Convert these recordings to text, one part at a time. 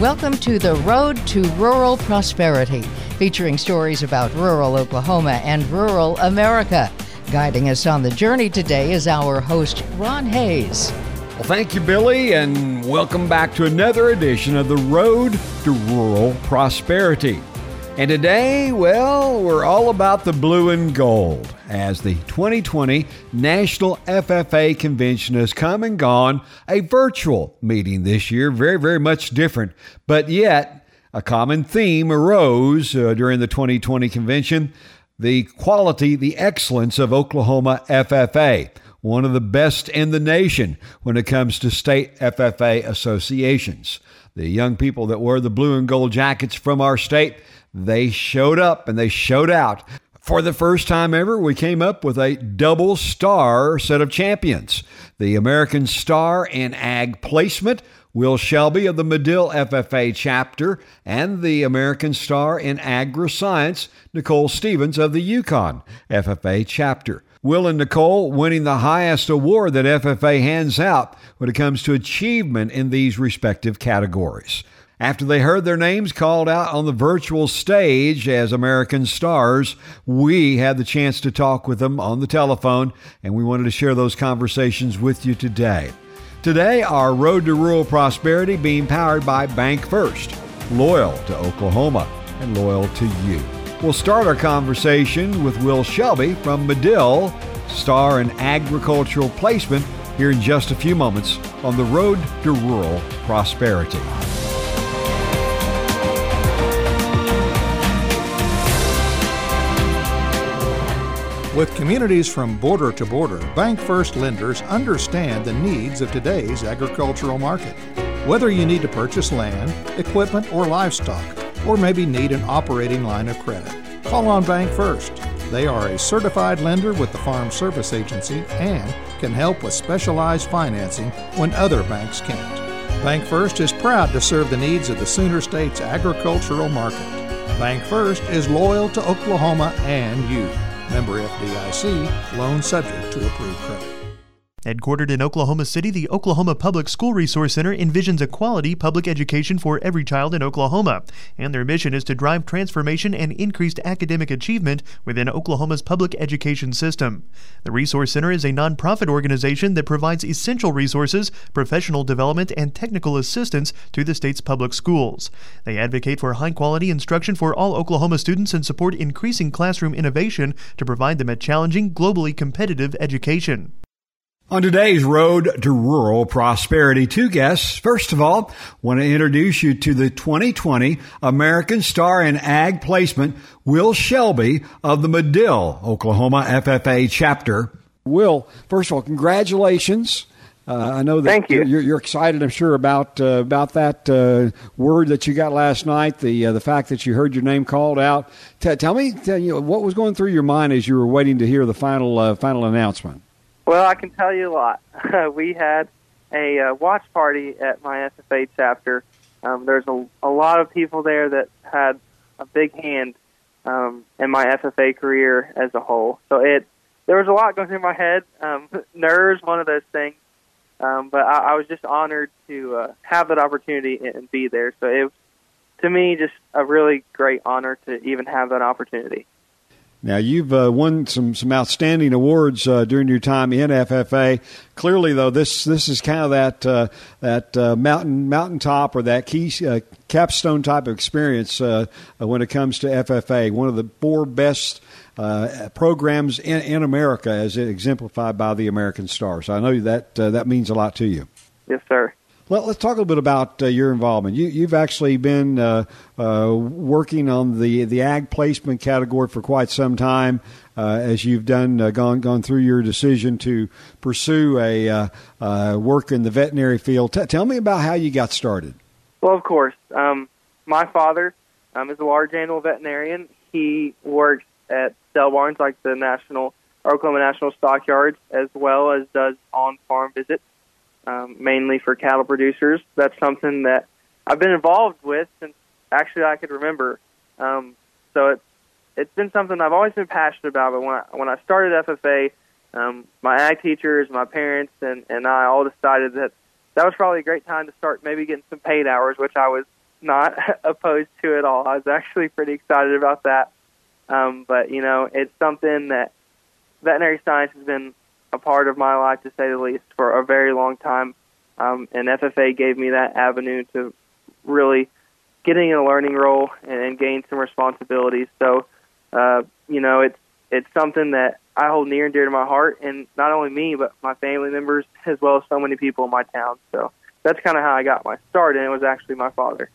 Welcome to the Road to Rural Prosperity, featuring stories about rural Oklahoma and rural America. Guiding us on the journey today is our host, Ron Hays. Well, thank you, Billy, and welcome back to another edition of the Road to Rural Prosperity. And today, well, we're all about the blue and gold as the 2020 National FFA Convention has come and gone. A virtual meeting this year, very, very much different, but yet a common theme arose uh, during the 2020 convention the quality, the excellence of Oklahoma FFA, one of the best in the nation when it comes to state FFA associations. The young people that wear the blue and gold jackets from our state, they showed up and they showed out. For the first time ever, we came up with a double star set of champions. The American Star in Ag Placement, Will Shelby of the Madill FFA chapter, and the American Star in Agri-Science, Nicole Stevens of the Yukon FFA chapter. Will and Nicole winning the highest award that FFA hands out when it comes to achievement in these respective categories. After they heard their names called out on the virtual stage as American stars, we had the chance to talk with them on the telephone, and we wanted to share those conversations with you today. Today, our Road to Rural Prosperity being powered by BancFirst, loyal to Oklahoma and loyal to you. We'll start our conversation with Will Shelby from Madill, star in agricultural placement, here in just a few moments on the Road to Rural Prosperity. With communities from border to border, BancFirst lenders understand the needs of today's agricultural market. Whether you need to purchase land, equipment, or livestock, or maybe need an operating line of credit, call on BancFirst. They are a certified lender with the Farm Service Agency and can help with specialized financing when other banks can't. BancFirst is proud to serve the needs of the Sooner State's agricultural market. BancFirst is loyal to Oklahoma and you. Member FDIC, loan subject to approved credit. Headquartered in Oklahoma City, the Oklahoma Public School Resource Center envisions a quality public education for every child in Oklahoma, and their mission is to drive transformation and increased academic achievement within Oklahoma's public education system. The Resource Center is a nonprofit organization that provides essential resources, professional development, and technical assistance to the state's public schools. They advocate for high quality instruction for all Oklahoma students and support increasing classroom innovation to provide them a challenging, globally competitive education. On today's Road to Rural Prosperity, two guests. First of all, want to introduce you to the 2020 American Star in Ag Placement, Will Shelby of the Madill, Oklahoma FFA chapter. Will, first of all, congratulations. Uh, I know that Thank you. You're, you're excited, I'm sure, about uh, about that uh, word that you got last night. The uh, the fact that you heard your name called out. T- tell me, tell you, what was going through your mind as you were waiting to hear the final uh, final announcement. Well, I can tell you a lot. we had a uh, watch party at my FFA chapter. Um, there's a, a lot of people there that had a big hand um, in my FFA career as a whole. So it there was a lot going through my head. Um, nerves, one of those things. Um, but I, I was just honored to uh, have that opportunity and be there. So it was, to me, just a really great honor to even have that opportunity. Now you've uh, won some some outstanding awards uh, during your time in FFA. Clearly, though, this this is kind of that uh, that uh, mountain mountaintop or that key uh, capstone type of experience uh, when it comes to FFA. One of the four best programs in, in America, as exemplified by the American Star. So I know that that means a lot to you. Yes, sir. Let, us talk a little bit about uh, your involvement. You, have actually been uh, uh, working on the the ag placement category for quite some time, uh, as you've done uh, gone gone through your decision to pursue a uh, work in the veterinary field. T- tell me about how you got started. Well, of course, um, my father um, is a large animal veterinarian. He works at sale barns like the National Oklahoma National Stockyards, as well as does on farm visits um, mainly for cattle producers. That's something that I've been involved with since actually I could remember. Um, so it's it's been something I've always been passionate about. But when I, when I started FFA, um, my ag teachers, my parents, and and I all decided that that was probably a great time to start maybe getting some paid hours, which I was not opposed to it all. I was actually pretty excited about that. Um, but you know, it's something that veterinary science has been a part of my life to say the least for a very long time. Um, and FFA gave me that avenue to really getting in a learning role and, and gain some responsibilities. So, uh, you know, it's it's something that I hold near and dear to my heart, and not only me, but my family members as well as so many people in my town. So that's kind of how I got my start, and it was actually my father.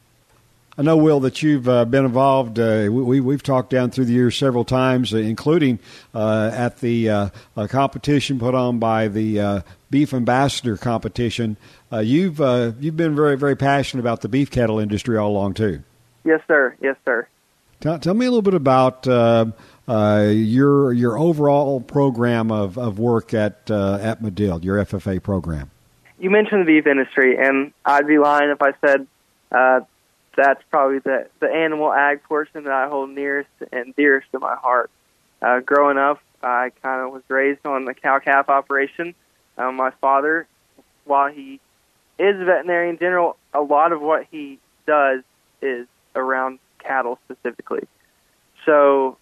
I know, Will, that you've uh, been involved. Uh, we, we've talked down through the years several times, uh, including uh, at the uh, competition put on by the uh, Beef Ambassador competition. you've you've been very very passionate about the beef cattle industry all along too. Yes, sir. Yes, sir. Tell, tell me a little bit about your your overall program of, of work at at Madill, your FFA program. You mentioned the beef industry, and I'd be lying if I said that's probably the the animal ag portion that I hold nearest and dearest to my heart. Uh, growing up, I kind of was raised on the cow calf operation. Um, my father, while he is a veterinarian in general, a lot of what he does is around cattle specifically. So,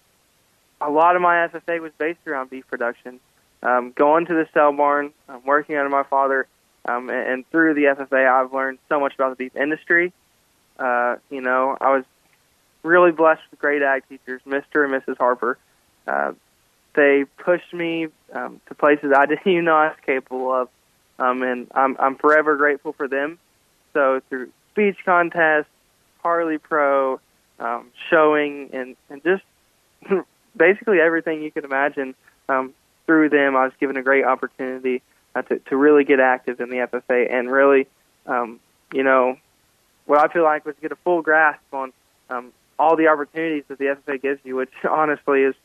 a lot of my FFA was based around beef production. Um, going to the sale barn, um, working under my father, um, and, and through the FFA, I've learned so much about the beef industry uh, you know, I was really blessed with great ag teachers, Mr. and Mrs. Harper. Uh, they pushed me um, to places I didn't even know I was capable of, um, and I'm I'm forever grateful for them. So through speech contests, parli pro, um, showing, and and just basically everything you could imagine um, through them, I was given a great opportunity uh, to to really get active in the FFA and really, um, you know, what I feel like was to get a full grasp on um, all the opportunities that the FFA gives you, which honestly is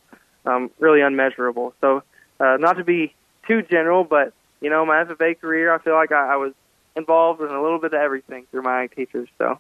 um, really unmeasurable. So, uh, not to be too general, but you know, my FFA career, I feel like I, I was involved in a little bit of everything through my teachers. So.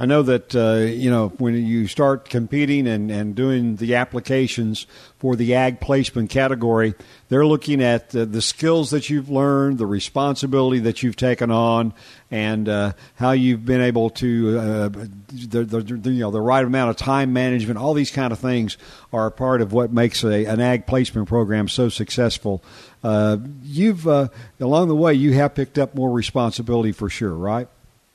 I know that uh, you know when you start competing and, and doing the applications for the ag placement category, they're looking at uh, the skills that you've learned, the responsibility that you've taken on, and uh, how you've been able to uh, the, the, the, you know the right amount of time management. All these kind of things are a part of what makes a, an ag placement program so successful. Uh, you've uh, along the way you have picked up more responsibility for sure, right?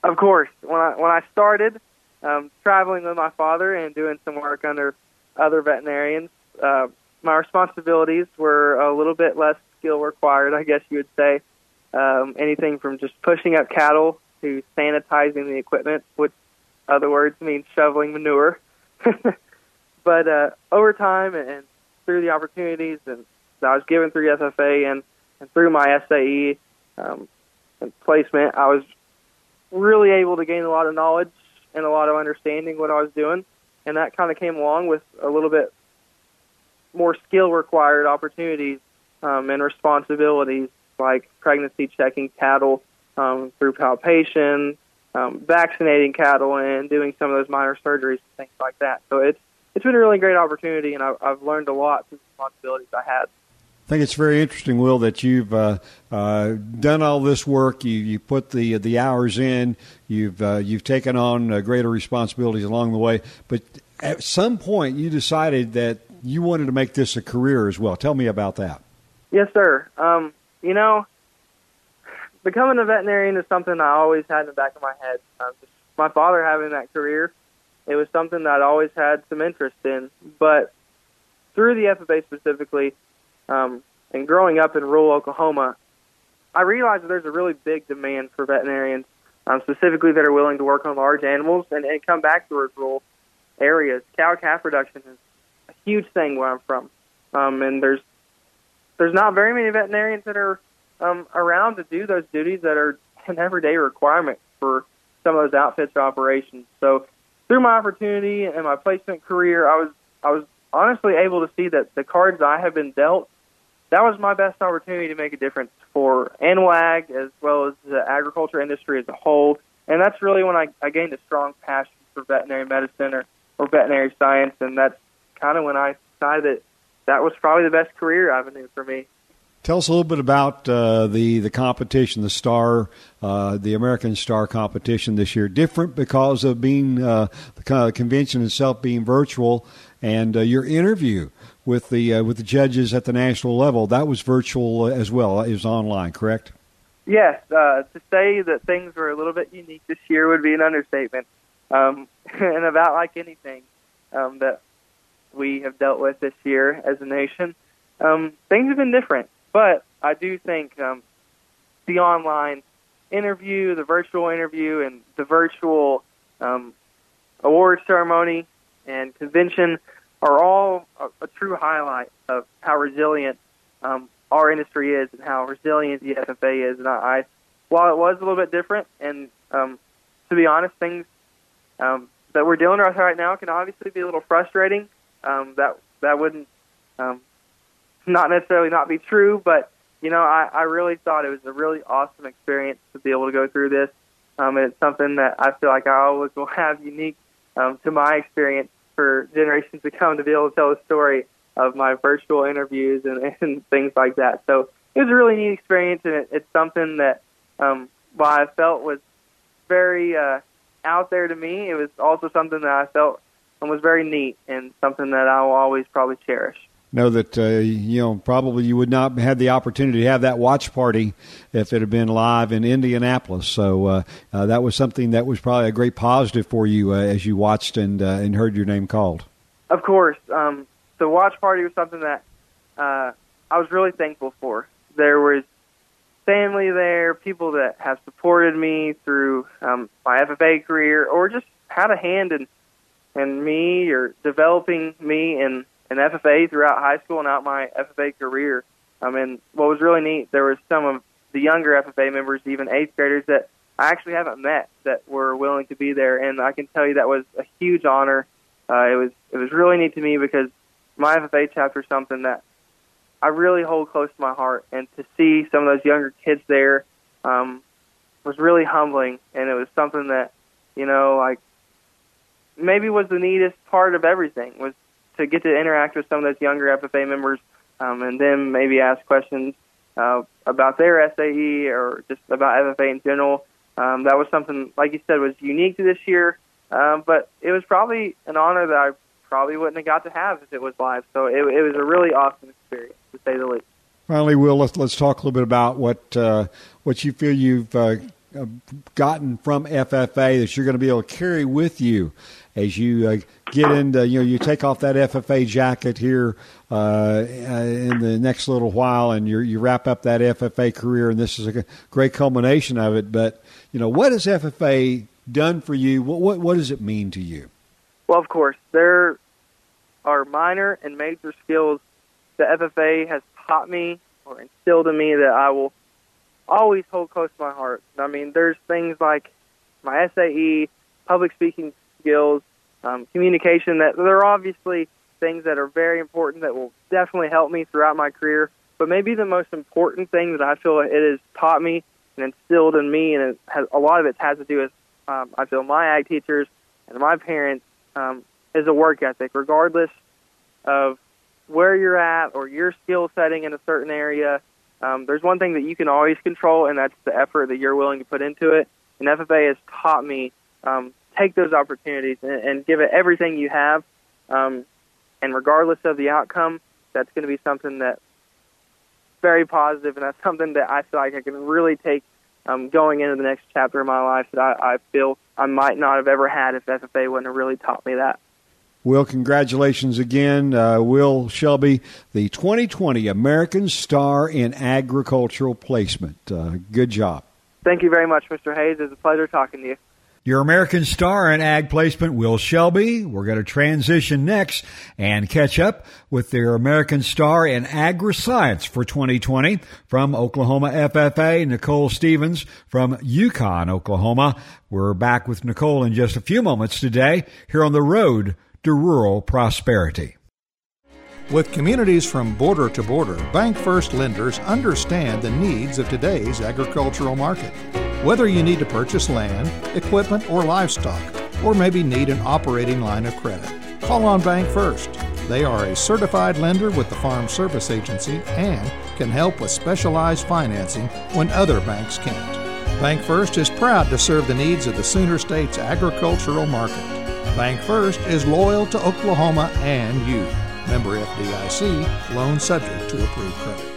Of course, when I when I started um, traveling with my father and doing some work under other veterinarians, uh, my responsibilities were a little bit less skill required, I guess you would say. Um, anything from just pushing up cattle to sanitizing the equipment, which other words means shoveling manure. but uh, over time and, through the opportunities and that I was given through FFA and, and through my SAE um, placement, I was really able to gain a lot of knowledge and a lot of understanding what I was doing, and that kind of came along with a little bit more skill required opportunities um, and responsibilities like pregnancy checking cattle um, through palpation, um, vaccinating cattle, and doing some of those minor surgeries and things like that. So it's it's been a really great opportunity, and I've, I've learned a lot through the responsibilities I had. I think it's very interesting, Will, that you've uh, uh, done all this work. You you put the the hours in. You've uh, you've taken on uh, greater responsibilities along the way. But at some point, you decided that you wanted to make this a career as well. Tell me about that. Yes, sir. Um, you know, becoming a veterinarian is something I always had in the back of my head. Um, my father having that career, it was something that I always had some interest in. But through the FFA specifically um, and growing up in rural Oklahoma, I realized that there's a really big demand for veterinarians, um, specifically that are willing to work on large animals and, and come back to rural areas. Cow calf production is a huge thing where I'm from, um, and there's there's not very many veterinarians that are um, around to do those duties that are an everyday requirement for some of those outfits or operations. So through my opportunity and my placement career, I was I was honestly able to see that the cards I have been dealt that was my best opportunity to make a difference for animal ag as well as the agriculture industry as a whole. And that's really when I, I gained a strong passion for veterinary medicine or, or veterinary science. And that's kind of when I decided that that was probably the best career avenue for me. Tell us a little bit about uh, the the competition, the star, uh, the American Star competition this year. Different because of being uh, the convention itself being virtual, and uh, your interview with the uh, with the judges at the national level that was virtual as well. It was online, correct? Yes. Uh, to say that things were a little bit unique this year would be an understatement, um, and about like anything um, that we have dealt with this year as a nation, um, things have been different. But I do think um, the online interview, the virtual interview, and the virtual um, award ceremony and convention are all a, a true highlight of how resilient um, our industry is and how resilient the FFA is. And I, while it was a little bit different, and um, to be honest, things um, that we're dealing with right now can obviously be a little frustrating. Um, that that wouldn't um, not necessarily not be true, but you know, I, I really thought it was a really awesome experience to be able to go through this. Um, and it's something that I feel like I always will have unique um, to my experience for generations to come to be able to tell the story of my virtual interviews and, and things like that. So it was a really neat experience, and it, it's something that um, while I felt was very uh, out there to me, it was also something that I felt was very neat and something that I will always probably cherish know that uh, you know probably you would not have had the opportunity to have that watch party if it had been live in Indianapolis. So uh, uh, that was something that was probably a great positive for you uh, as you watched and uh, and heard your name called. Of course, um, the watch party was something that uh, I was really thankful for. There was family there, people that have supported me through um, my FFA career, or just had a hand in in me or developing me and in FFA throughout high school and out my FFA career. I mean, what was really neat, there was some of the younger FFA members, even eighth graders, that I actually haven't met that were willing to be there, and I can tell you that was a huge honor. Uh, it was it was really neat to me because my FFA chapter is something that I really hold close to my heart, and to see some of those younger kids there um, was really humbling, and it was something that you know like maybe was the neatest part of everything was to get to interact with some of those younger FFA members, um, and then maybe ask questions uh, about their SAE or just about FFA in general. Um, that was something, like you said, was unique to this year, um, but it was probably an honor that I probably wouldn't have got to have if it was live. So it, it was a really awesome experience, to say the least. Finally, Will, let's let's talk a little bit about what uh, what you feel you've uh, gotten from FFA that you're going to be able to carry with you as you uh, get into, you know, you take off that FFA jacket here uh, in the next little while, and you you wrap up that FFA career, and this is a great culmination of it. But you know, what has FFA done for you? What what, what does it mean to you? Well, of course, there are minor and major skills that FFA has taught me or instilled in me that I will always hold close to my heart. I mean, there's things like my SAE, public speaking skills, um, communication. That there are obviously things that are very important that will definitely help me throughout my career. But maybe the most important thing that I feel it has taught me and instilled in me, and it has, a lot of it has to do with um, I feel my ag teachers and my parents um, is a work ethic, regardless of where you're at or your skill setting in a certain area. Um, there's one thing that you can always control, and that's the effort that you're willing to put into it. And FFA has taught me um, take those opportunities and, and give it everything you have. Um, and regardless of the outcome, that's going to be something that very positive, and that's something that I feel like I can really take um, going into the next chapter of my life that I, I feel I might not have ever had if FFA wouldn't have really taught me that. Will, congratulations again. Uh, Will Shelby, the 2020 American Star in Agricultural Placement. Uh, good job. Thank you very much, Mr. Hays. It's a pleasure talking to you. Your American Star in Ag Placement, Will Shelby. We're going to transition next and catch up with their American Star in Agri Science for 2020 from Oklahoma FFA, Nicole Stevens from Yukon, Oklahoma. We're back with Nicole in just a few moments today here on the road to rural prosperity. With communities from border to border, BancFirst lenders understand the needs of today's agricultural market. Whether you need to purchase land, equipment, or livestock, or maybe need an operating line of credit, call on BancFirst. They are a certified lender with the Farm Service Agency and can help with specialized financing when other banks can't. BancFirst is proud to serve the needs of the Sooner State's agricultural market. BancFirst is loyal to Oklahoma and you. Member FDIC, loan subject to approved credit.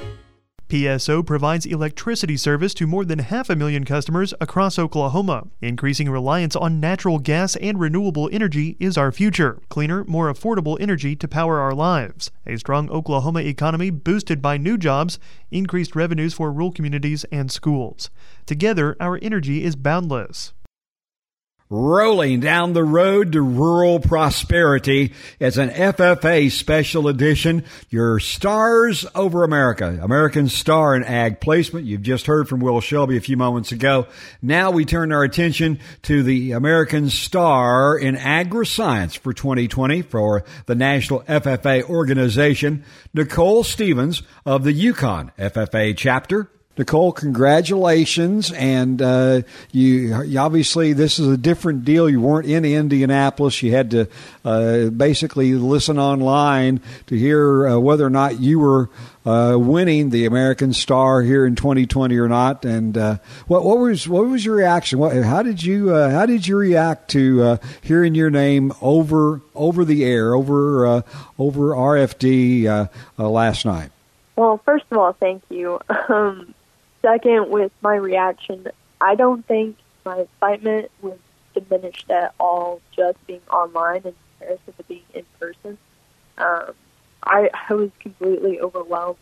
PSO provides electricity service to more than half a million customers across Oklahoma. Increasing reliance on natural gas and renewable energy is our future. Cleaner, more affordable energy to power our lives. A strong Oklahoma economy boosted by new jobs, increased revenues for rural communities and schools. Together, our energy is boundless rolling down the road to rural prosperity. It's an FFA special edition. Your stars over America, American star in ag placement. You've just heard from Will Shelby a few moments ago. Now we turn our attention to the American star in agri-science for 2020 for the National FFA organization, Nicole Stevens of the Yukon FFA chapter. Nicole, congratulations. And uh, you, you, obviously, this is a different deal. You weren't in Indianapolis. You had to uh, basically listen online to hear uh, whether or not you were uh, winning the American Star here in 2020 or not. And uh, what, what, was what was your reaction? What, how did you uh, how did you react to hearing your name over over the air over over RFD last night? Well, first of all, thank you. Um, second, with my reaction, I don't think my excitement was diminished at all just being online in comparison to being in person. Um, I, I was completely overwhelmed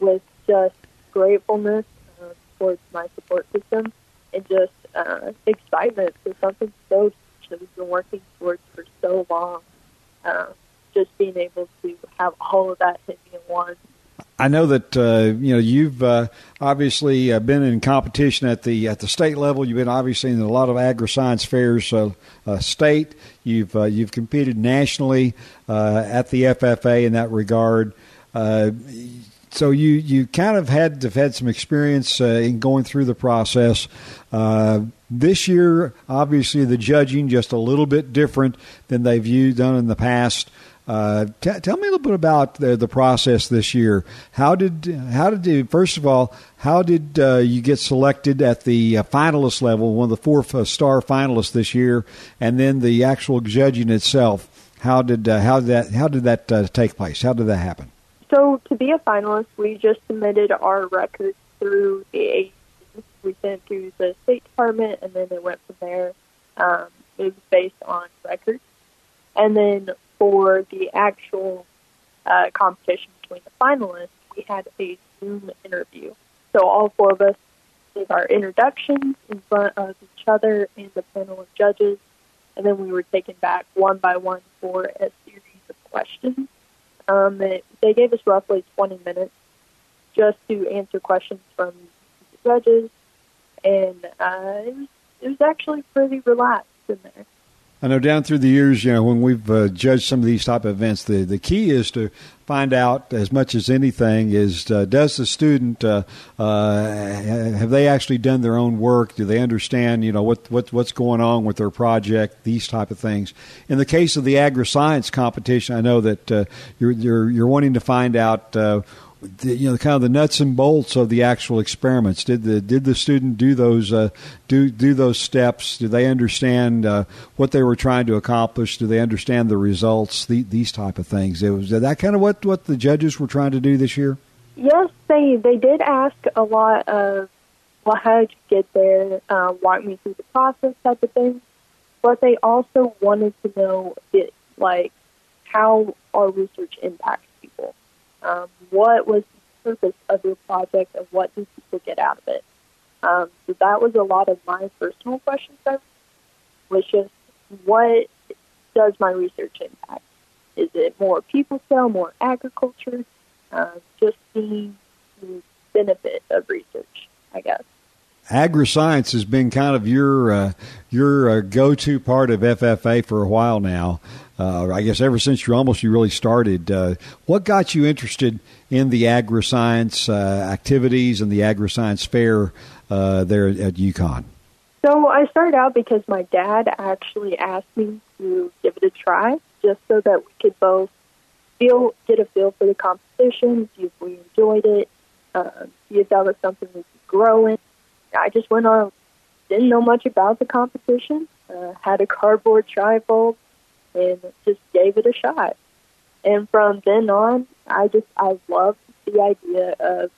with just gratefulness uh, towards my support system and just uh, excitement for something so that we've been working towards for so long. Uh, just being able to have all of that hit me in one I know that uh, you know you've uh, obviously uh, been in competition at the at the state level. You've been obviously in a lot of agri-science fairs, uh, uh, state. You've uh, you've competed nationally at the FFA in that regard. so you, you kind of had have had some experience in going through the process. this year, obviously, the judging just a little bit different than they've done in the past. Uh, t- tell me a little bit about the, the process this year. How did how did you, first of all how did uh, you get selected at the uh, finalist level, one of the four star finalists this year, and then the actual judging itself? How did uh, how did that how did that uh, take place? How did that happen? So to be a finalist, we just submitted our records through the agency. We sent to the State Department, and then it went from there. Um, it was based on records. And then for the actual uh, competition between the finalists, we had a Zoom interview. So all four of us did our introductions in front of each other and the panel of judges, and then we were taken back one by one for a series of questions. Um, it, they gave us roughly 20 minutes just to answer questions from the judges, and uh, it, was, it was actually pretty relaxed in there. I know down through the years, you know, when we've uh, judged some of these type of events, the, the key is to find out as much as anything is uh, does the student uh, uh, have they actually done their own work? Do they understand, you know, what, what what's going on with their project? These type of things. In the case of the agri science competition, I know that uh, you're, you're you're wanting to find out uh, the, you know kind of the nuts and bolts of the actual experiments. Did the did the student do those uh, do do those steps? Do they understand uh, what they were trying to accomplish? Do they understand the results? The, these type of things. It was that kind of what what the judges were trying to do this year. Yes, they they did ask a lot of well, how did you get there? Uh, walk me through the process, type of thing. But they also wanted to know it, like how our research impacts. Um, what was the purpose of your project and what did people get out of it? Um, so that was a lot of my personal questions. Was just what does my research impact? Is it more people scale, more agriculture? Uh, just the benefit of research, I guess. Agri-science has been kind of your uh, your uh, go-to part of FFA for a while now uh, I guess ever since you almost you really started. Uh, what got you interested in the agri-science uh, activities and the agri-science fair uh, there at Yukon? So I started out because my dad actually asked me to give it a try, just so that we could both feel get a feel for the competition, see if we enjoyed it, see if that was something we could grow in. I just went on, didn't know much about the competition, uh, had a cardboard trifold, and just gave it a shot. And from then on, I just I loved the idea of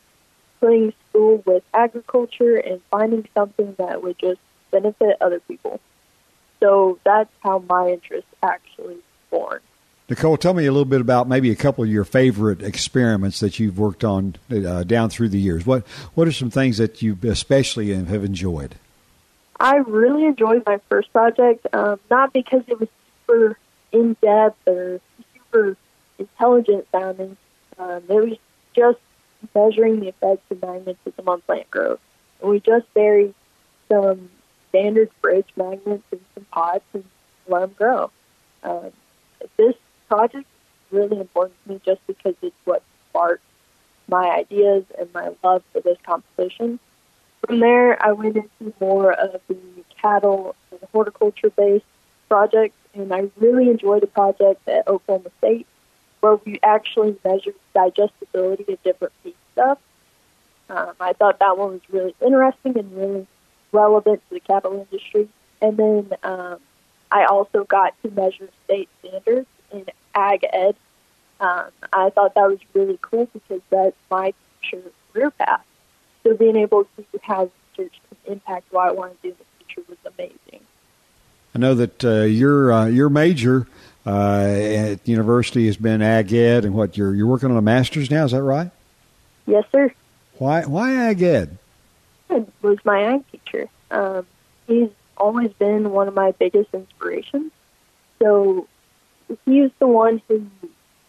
putting school with agriculture and finding something that would just benefit other people. So that's how my interest actually born. Nicole, tell me a little bit about maybe a couple of your favorite experiments that you've worked on uh, down through the years. What what are some things that you especially have enjoyed? I really enjoyed my first project, um, not because it was super in depth or super intelligent sounding. Um, it was just measuring the effects of magnetism on plant growth. And we just buried some standard fridge magnets in some pots and let them grow. Um, this project really important to me just because it's what sparked my ideas and my love for this competition. From there, I went into more of the cattle and horticulture based projects, and I really enjoyed a project at Oklahoma State where we actually measured digestibility of different feedstuffs. Um, I thought that one was really interesting and really relevant to the cattle industry. And then um, I also got to measure state standards ag ed. Um, I thought that was really cool because that's my future career path. So being able to have research impact what I want to do in the future was amazing. I know that uh, your uh, your major uh, at university has been ag ed, and what you're you're working on a master's now. Is that right? Yes, sir. Why why ag ed? It was my ag teacher. Um, he's always been one of my biggest inspirations. So he was the one who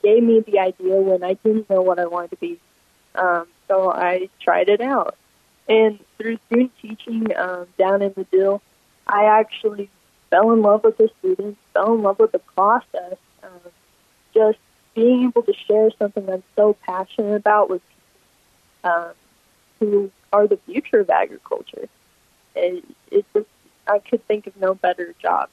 gave me the idea when I didn't know what I wanted to be. Um, so I tried it out. And through student teaching um, down in Madill, I actually fell in love with the students, fell in love with the process. Um, just being able to share something I'm so passionate about with people um, who are the future of agriculture. It, it just, I could think of no better job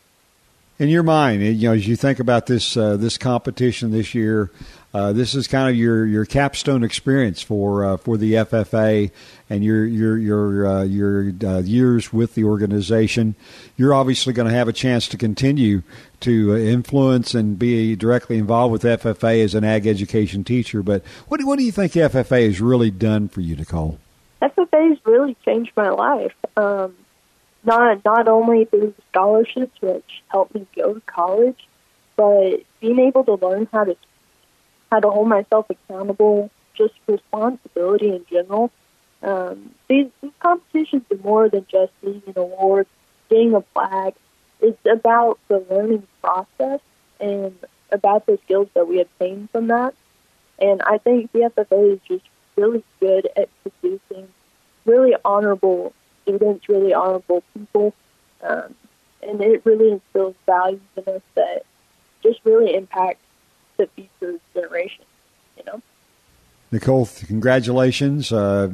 in your mind, you know, as you think about this uh, this competition this year, uh, this is kind of your, your capstone experience for uh, for the FFA and your your your uh, your uh, years with the organization. You're obviously going to have a chance to continue to influence and be directly involved with FFA as an ag education teacher. But what do, what do you think FFA has really done for you, Nicole? FFA has really changed my life. Um, not not only through scholarships, which helped me go to college, but being able to learn how to how to hold myself accountable, just responsibility in general. Um, these, these competitions are more than just being an award, getting a flag. It's about the learning process and about the skills that we obtain from that. And I think the FFA is just really good at producing really honorable students, really honorable people, um, and it really instills values in us that just really impact the future generation. You know. Nicole, congratulations. Uh,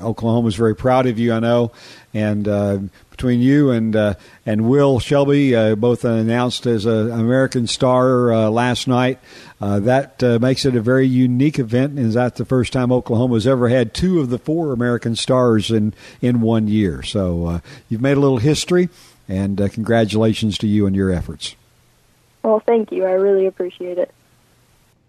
Oklahoma is very proud of you, I know. And uh, between you and uh, and Will Shelby, uh, both announced as an American Star uh, last night, uh, that makes it a very unique event. Is that the first time Oklahoma has ever had two of the four American Stars in, in one year? So you've made a little history, and congratulations to you and your efforts. Well, thank you. I really appreciate it.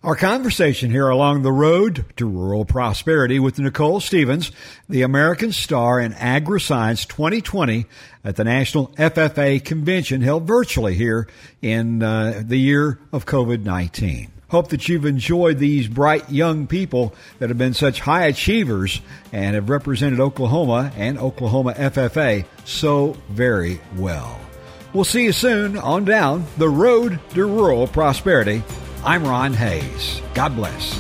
Our conversation here along the road to rural prosperity with Nicole Stevens, the American Star in AgriScience 2020 at the National FFA Convention held virtually here in uh, the year of COVID-19. Hope that you've enjoyed these bright young people that have been such high achievers and have represented Oklahoma and Oklahoma FFA so very well. We'll see you soon on down the road to rural prosperity I'm Ron Hays. God bless.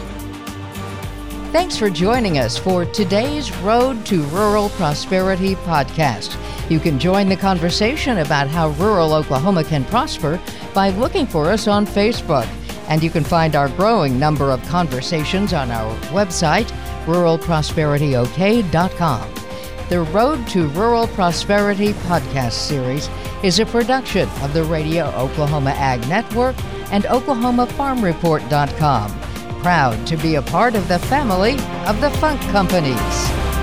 Thanks for joining us for today's Road to Rural Prosperity podcast. You can join the conversation about how rural Oklahoma can prosper by looking for us on Facebook. And you can find our growing number of conversations on our website, ruralprosperityok.com. The Road to Rural Prosperity podcast series is a production of the Radio Oklahoma Ag Network and OklahomaFarmReport.com. proud to be a part of the family of the Funk Companies.